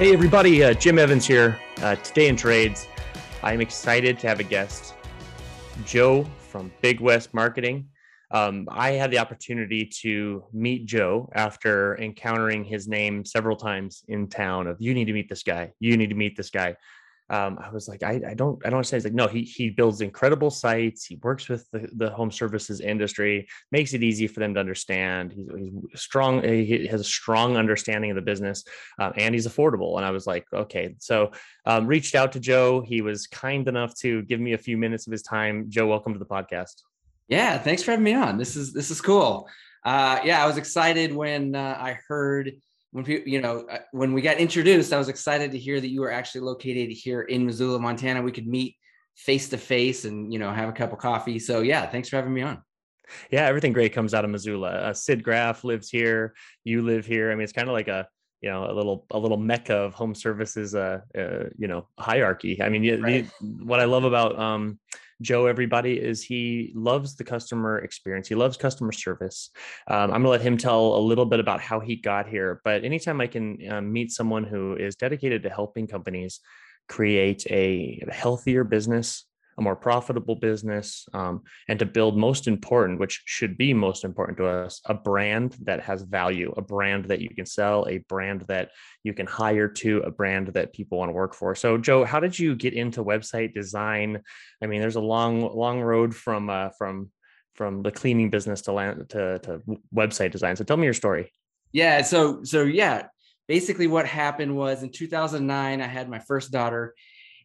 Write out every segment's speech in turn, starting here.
Hey, everybody, uh, Jim Evans here. Uh, today in Trades, I'm excited to have a guest, Joe from Big West Marketing. Um, I had the opportunity to meet Joe after encountering his name several times in town. Of you need to meet this guy. You need to meet this guy um, I was like, I, I don't, I don't say He's like, no, he he builds incredible sites. He works with the, the home services industry, makes it easy for them to understand. He's, he's strong. He has a strong understanding of the business, uh, and he's affordable. And I was like, okay. So um, reached out to Joe. He was kind enough to give me a few minutes of his time. Joe, welcome to the podcast. Yeah, thanks for having me on. This is this is cool. Uh, yeah, I was excited when uh, I heard when people, you know, uh, when we got introduced, I was excited to hear that you were actually located here in Missoula, Montana. We could meet face to face and you know have a cup of coffee. So yeah, thanks for having me on. Yeah, everything great comes out of Missoula. Uh, Sid Graff lives here. You live here. I mean, it's kind of like a you know a little a little mecca of home services. Uh, uh you know hierarchy. I mean, right. the, what I love about um Joe, everybody, is he loves the customer experience. He loves customer service. Um, I'm going to let him tell a little bit about how he got here. But anytime I can um, meet someone who is dedicated to helping companies create a healthier business, a more profitable business, um, and to build most important, which should be most important to us, a brand that has value, a brand that you can sell, a brand that you can hire to, a brand that people want to work for. So, Joe, how did you get into website design? I mean, there's a long, long road from uh, from from the cleaning business to land to, to website design. So, tell me your story. Yeah. So, so yeah. Basically, what happened was in 2009, I had my first daughter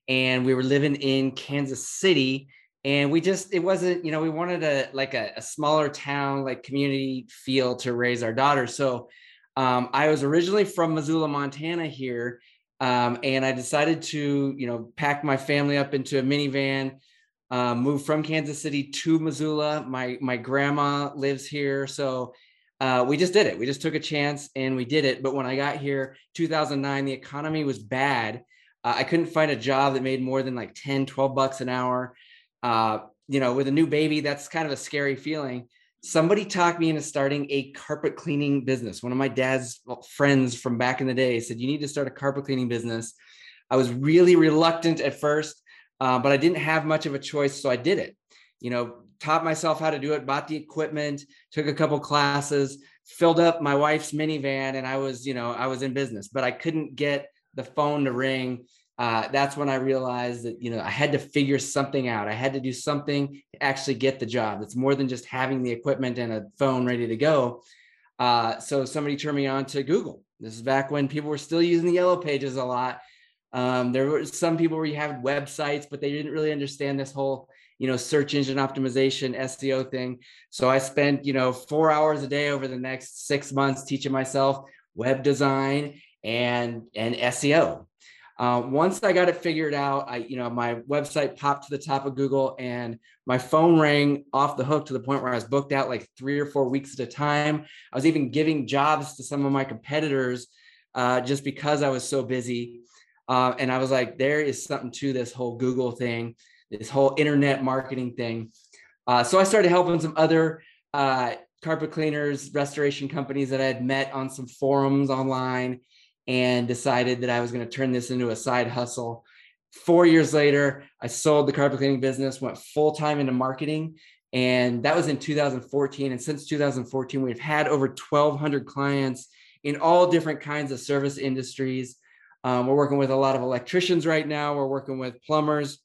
and we were living in Kansas City and we just it wasn't you know we wanted a like a, a smaller town like community feel to raise our daughter so um, i was originally from missoula montana here um, and i decided to you know pack my family up into a minivan uh, move from kansas city to missoula. My my grandma lives here so uh, we just did it. We just took a chance and we did it. But when i got here 2009 the economy was bad uh, I couldn't find a job that made more than like 10, 12 bucks an hour. Uh, you know, with a new baby, that's kind of a scary feeling. Somebody talked me into starting a carpet cleaning business. One of my dad's friends from back in the day said, You need to start a carpet cleaning business. I was really reluctant at first, uh, but I didn't have much of a choice. So I did it. You know, taught myself how to do it, bought the equipment, took a couple classes, filled up my wife's minivan, and I was, you know, I was in business, but I couldn't get the phone to ring, uh, that's when I realized that you know I had to figure something out. I had to do something to actually get the job. It's more than just having the equipment and a phone ready to go. Uh, so somebody turned me on to Google. This is back when people were still using the yellow pages a lot. Um, there were some people where you had websites, but they didn't really understand this whole you know search engine optimization SEO thing. So I spent you know four hours a day over the next six months teaching myself web design and and SEO. Uh, once I got it figured out, I you know my website popped to the top of Google and my phone rang off the hook to the point where I was booked out like three or four weeks at a time. I was even giving jobs to some of my competitors uh, just because I was so busy. Uh, and I was like, there is something to this whole Google thing, this whole internet marketing thing. Uh, so I started helping some other uh, carpet cleaners, restoration companies that I had met on some forums online and decided that I was going to turn this into a side hustle. Four years later, I sold the carpet cleaning business, went full time into marketing, and that was in 2014. And since 2014, we've had over 1,200 clients in all different kinds of service industries. Um, we're working with a lot of electricians right now. We're working with plumbers,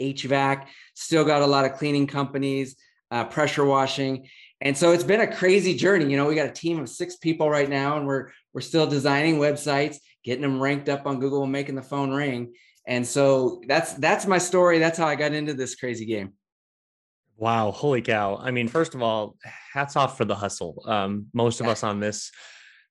HVAC, still got a lot of cleaning companies, uh, pressure washing. And so it's been a crazy journey. You know, we got a team of six people right now, and we're we're still designing websites, getting them ranked up on Google, and making the phone ring. And so that's that's my story. That's how I got into this crazy game. Wow, holy cow! I mean, first of all, hats off for the hustle. Um, most of us on this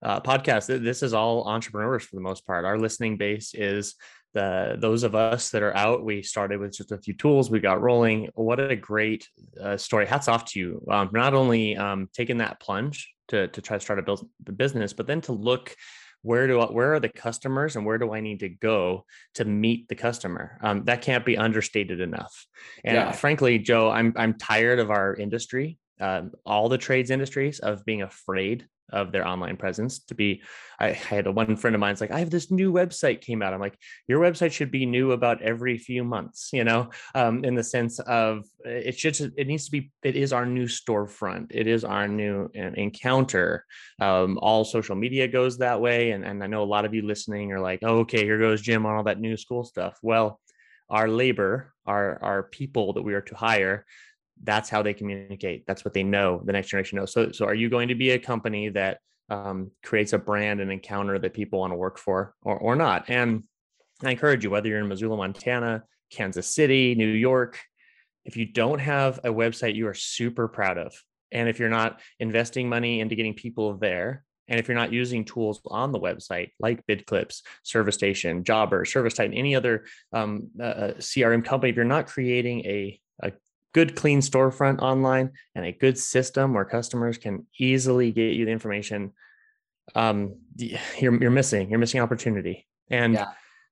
uh, podcast, this is all entrepreneurs for the most part. Our listening base is the those of us that are out we started with just a few tools we got rolling what a great uh, story hats off to you um, not only um, taking that plunge to, to try to start a build the business but then to look where do I, where are the customers and where do I need to go to meet the customer? Um, that can't be understated enough. And yeah. frankly, Joe, I'm I'm tired of our industry, uh, all the trades industries, of being afraid of their online presence to be I, I had a one friend of mine's like i have this new website came out. I'm like your website should be new about every few months you know? Um, in the sense of it should it needs to be it is our new storefront. It is our new encounter. Um, all social media goes that way and, and i know a lot of you listening are like oh, okay here goes jim on all that new school stuff. Well our labor our our people that we are to hire that's how they communicate. That's what they know the next generation knows. So so are you going to be a company that um, creates a brand and encounter that people want to work for or, or not? And i encourage you whether you're in missoula montana kansas city new york if you don't have a website you are super proud of and if you're not investing money into getting people there and if you're not using tools on the website like BidClips, ServiceStation, Jobber, ServiceTitan, any other um, uh, CRM company, if you're not creating a good clean storefront online and a good system where customers can easily get you the information um you're, you're missing you're missing opportunity and yeah.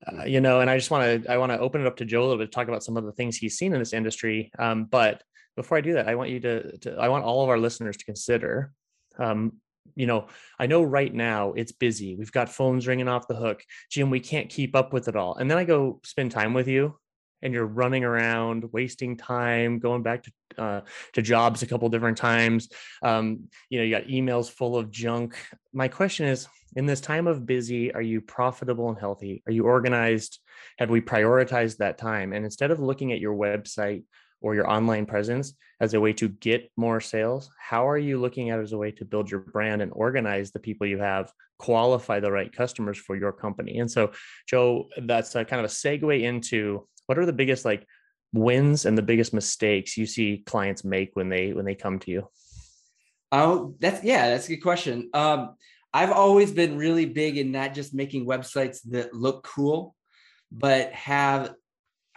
uh, you know and i just want to i want to open it up to joe a little bit to talk about some of the things he's seen in this industry um, but before i do that i want you to, to i want all of our listeners to consider um, you know, I know right now it's busy. We've got phones ringing off the hook. Jim, we can't keep up with it all. And then I go spend time with you and you're running around wasting time going back to uh, to jobs a couple different times um, you know you got emails full of junk. My question is in this time of busy are you profitable and healthy? Are you organized? Have we prioritized that time? And instead of looking at your website or your online presence as a way to get more sales how are you looking at it as a way to build your brand and organize the people you have qualify the right customers for your company? And so joe that's a kind of a segue into what are the biggest like wins and the biggest mistakes you see clients make when they when they come to you? Oh that's yeah that's a good question. Um i've always been really big in not just making websites that look cool but have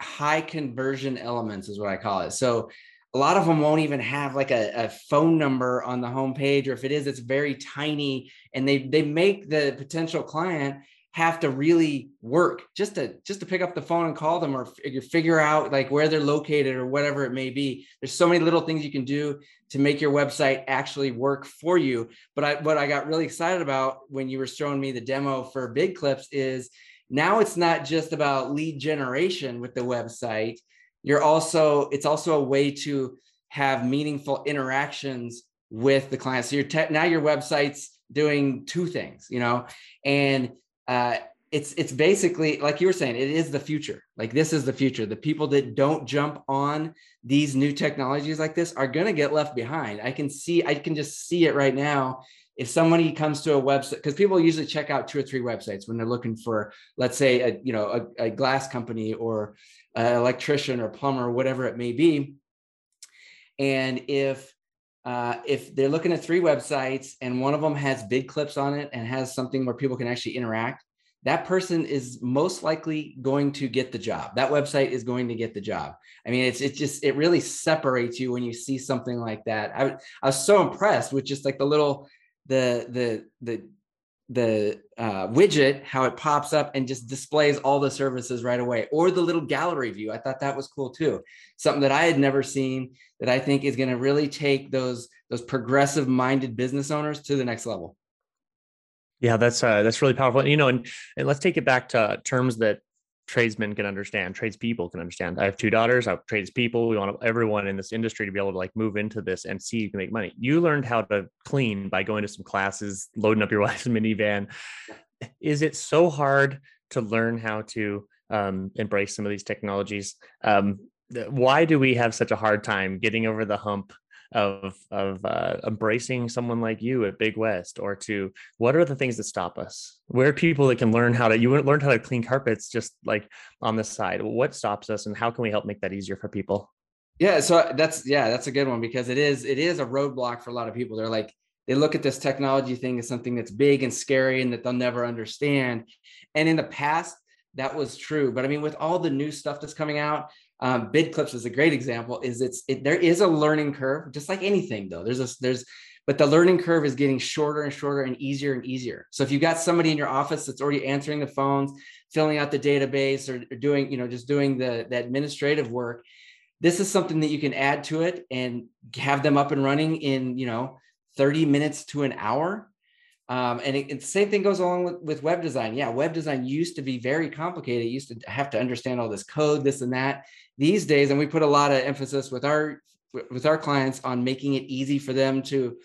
high conversion elements is what i call it. So a lot of them won't even have like a, a, phone number on the homepage or if it is it's very tiny and they they make the potential client have to really work just to just to pick up the phone and call them or figure figure out like where they're located or whatever it may be. There's so many little things you can do to make your website actually work for you. But I, what i got really excited about when you were showing me the demo for BidClips is now it's not just about lead generation with the website. You're also it's also a way to have meaningful interactions with the client. So your te- now your website's doing two things you know? And uh, it's it's basically like you were saying it is the future. Like this is the future. The people that don't jump on these new technologies like this are going to get left behind. I can see i can just see it right now. If somebody comes to a website because people usually check out two or three websites when they're looking for let's say a you know a, a glass company or an electrician or plumber or whatever it may be. And if uh, if they're looking at three websites and one of them has BidClips on it and has something where people can actually interact, that person is most likely going to get the job. That website is going to get the job. I mean, it's it's just it really separates you when you see something like that. I, I was so impressed with just like the little the the the the uh, widget, how it pops up and just displays all the services right away, or the little gallery view. I thought that was cool too. Something that I had never seen that I think is going to really take those those progressive minded business owners to the next level. Yeah, that's uh, that's really powerful. You know, and, and let's take it back to terms that tradesmen can understand, tradespeople can understand. I have two daughters. I have tradespeople. We want everyone in this industry to be able to like move into this and see you can make money. You learned how to clean by going to some classes, loading up your wife's minivan. Is it so hard to learn how to um, embrace some of these technologies? Um, why do we have such a hard time getting over the hump of of uh, embracing someone like you at Big West, or to what are the things that stop us? Where people that can learn how to you learned how to clean carpets just like on the side. What stops us, and how can we help make that easier for people? Yeah, so that's yeah, that's a good one because it is it is a roadblock for a lot of people. They're like they look at this technology thing as something that's big and scary and that they'll never understand. And in the past, that was true. But I mean, with all the new stuff that's coming out, um, BidClips is a great example. Is it's it, there is a learning curve, just like anything though. There's a there's but the learning curve is getting shorter and shorter and easier and easier. So if you've got somebody in your office that's already answering the phones, filling out the database, or, or doing you know just doing the the administrative work, this is something that you can add to it and have them up and running in you know 30 minutes to an hour Um, and it, the same thing goes along with, with web design. Yeah, web design used to be very complicated. You used to have to understand all this code, this and that. These days, and we put a lot of emphasis with our with our clients on making it easy for them to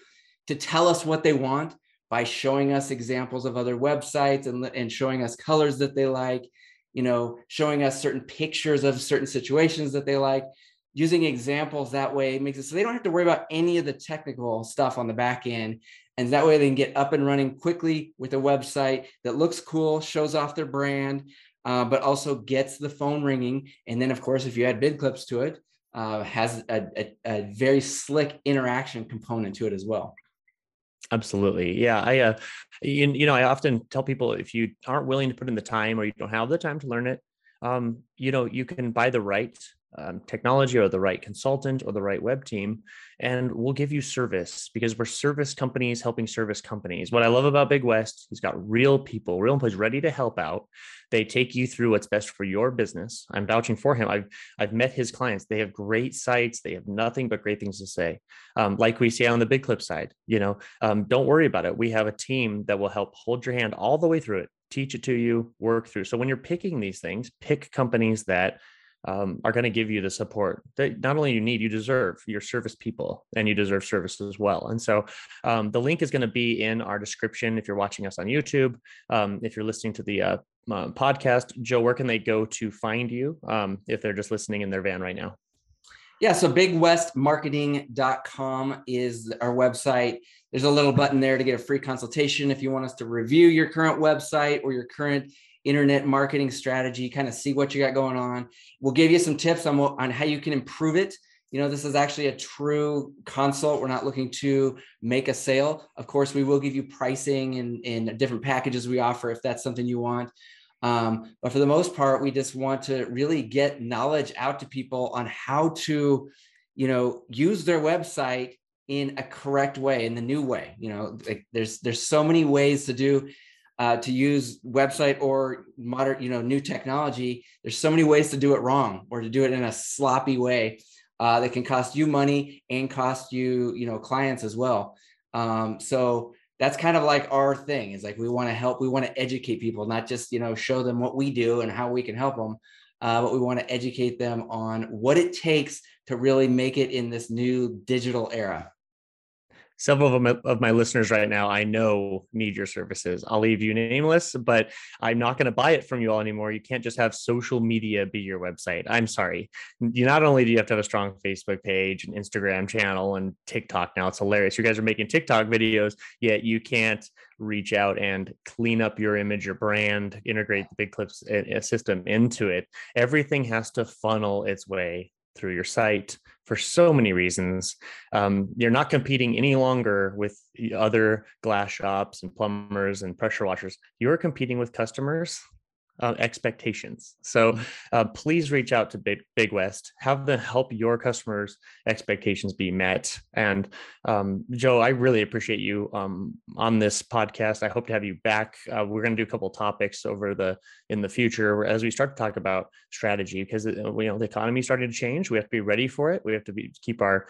to tell us what they want by showing us examples of other websites and, and showing us colors that they like, you know, showing us certain pictures of certain situations that they like using examples that way makes it so they don't have to worry about any of the technical stuff on the back end. And that way they can get up and running quickly with a website that looks cool, shows off their brand, uh, but also gets the phone ringing. And then, of course, if you add bid clips to it, uh, has a, a, a, very slick interaction component to it as well. Absolutely. Yeah. I, uh, you, you know, I often tell people if you aren't willing to put in the time or you don't have the time to learn it, um, you know, you can buy the right um, technology or the right consultant or the right web team and we'll give you service because we're service companies helping service companies. What i love about big west he's got real people real employees ready to help out. They take you through what's best for your business. I'm vouching for him. I've i've met his clients. They have great sites. They have nothing but great things to say. Um, like we see on the BidClip side you know um, don't worry about it. We have a team that will help hold your hand all the way through it teach it to you work through. So when you're picking these things pick companies that um, are going to give you the support that not only you need, you deserve. Your service people, and you deserve service as well. And so, um, the link is going to be in our description if you're watching us on YouTube. Um, if you're listening to the uh, uh, podcast, Joe, where can they go to find you um, if they're just listening in their van right now? Yeah, so bigwestmarketing.com is our website. There's a little button there to get a free consultation if you want us to review your current website or your current internet marketing strategy, kind of see what you got going on. We'll give you some tips on on how you can improve it. You know, this is actually a true consult. We're not looking to make a sale. Of course, we will give you pricing and, and different packages we offer if that's something you want. Um, but for the most part, we just want to really get knowledge out to people on how to, you know, use their website in a correct way, in the new way. You know, like there's there's so many ways to do uh, to use website or modern, you know, new technology. There's so many ways to do it wrong or to do it in a sloppy way uh, that can cost you money and cost you, you know, clients as well. Um, so that's kind of like our thing is like we want to help, we want to educate people, not just you know show them what we do and how we can help them, uh, but we want to educate them on what it takes to really make it in this new digital era several of my, of my listeners right now I know need your services. I'll leave you nameless, but I'm not going to buy it from you all anymore. You can't just have social media be your website. I'm sorry. You not only do you have to have a strong Facebook page and Instagram channel and TikTok now, it's hilarious. You guys are making TikTok videos, yet you can't reach out and clean up your image, your brand, integrate the BidClips eh, eh, system into it. Everything has to funnel its way through your site for so many reasons. Um, you're not competing any longer with other glass shops and plumbers and pressure washers. You're competing with customers uh, expectations. So uh, please reach out to Big, Big West, have them help your customers' expectations be met. And um, Joe, I really appreciate you um, on this podcast. I hope to have you back. Uh, we're going to do a couple topics over the in the future as we start to talk about strategy because uh, you know the economy starting to change. We have to be ready for it. We have to be, keep our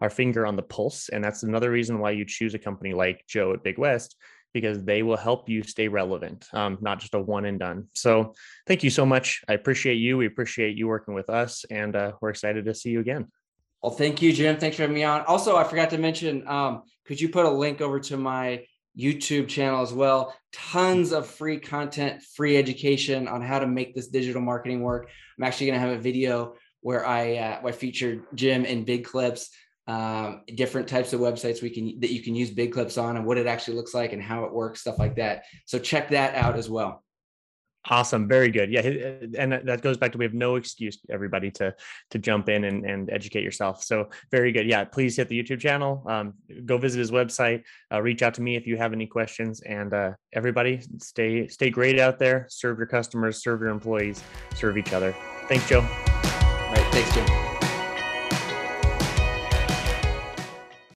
our finger on the pulse, and that's another reason why you choose a company like Joe at Big West because they will help you stay relevant, um, not just a one and done. So thank you so much. I appreciate you. We appreciate you working with us, and uh, we're excited to see you again. Well, thank you, Jim. Thanks for having me on. Also, I forgot to mention, um, could you put a link over to my YouTube channel as well? Tons of free content, free education on how to make this digital marketing work. I'm actually going to have a video where I, uh, I featured Jim in BidClips um, different types of websites we can that you can use BidClips on and what it actually looks like and how it works stuff like that. So check that out as well. Awesome. Very good. Yeah and that goes back to we have no excuse everybody to to jump in and, and educate yourself. So very good. Yeah please hit the youtube channel. Um, go visit his website. Uh, reach out to me if you have any questions. And uh, everybody stay stay great out there. Serve your customers serve your employees serve each other. Thanks joe. All right. Thanks jim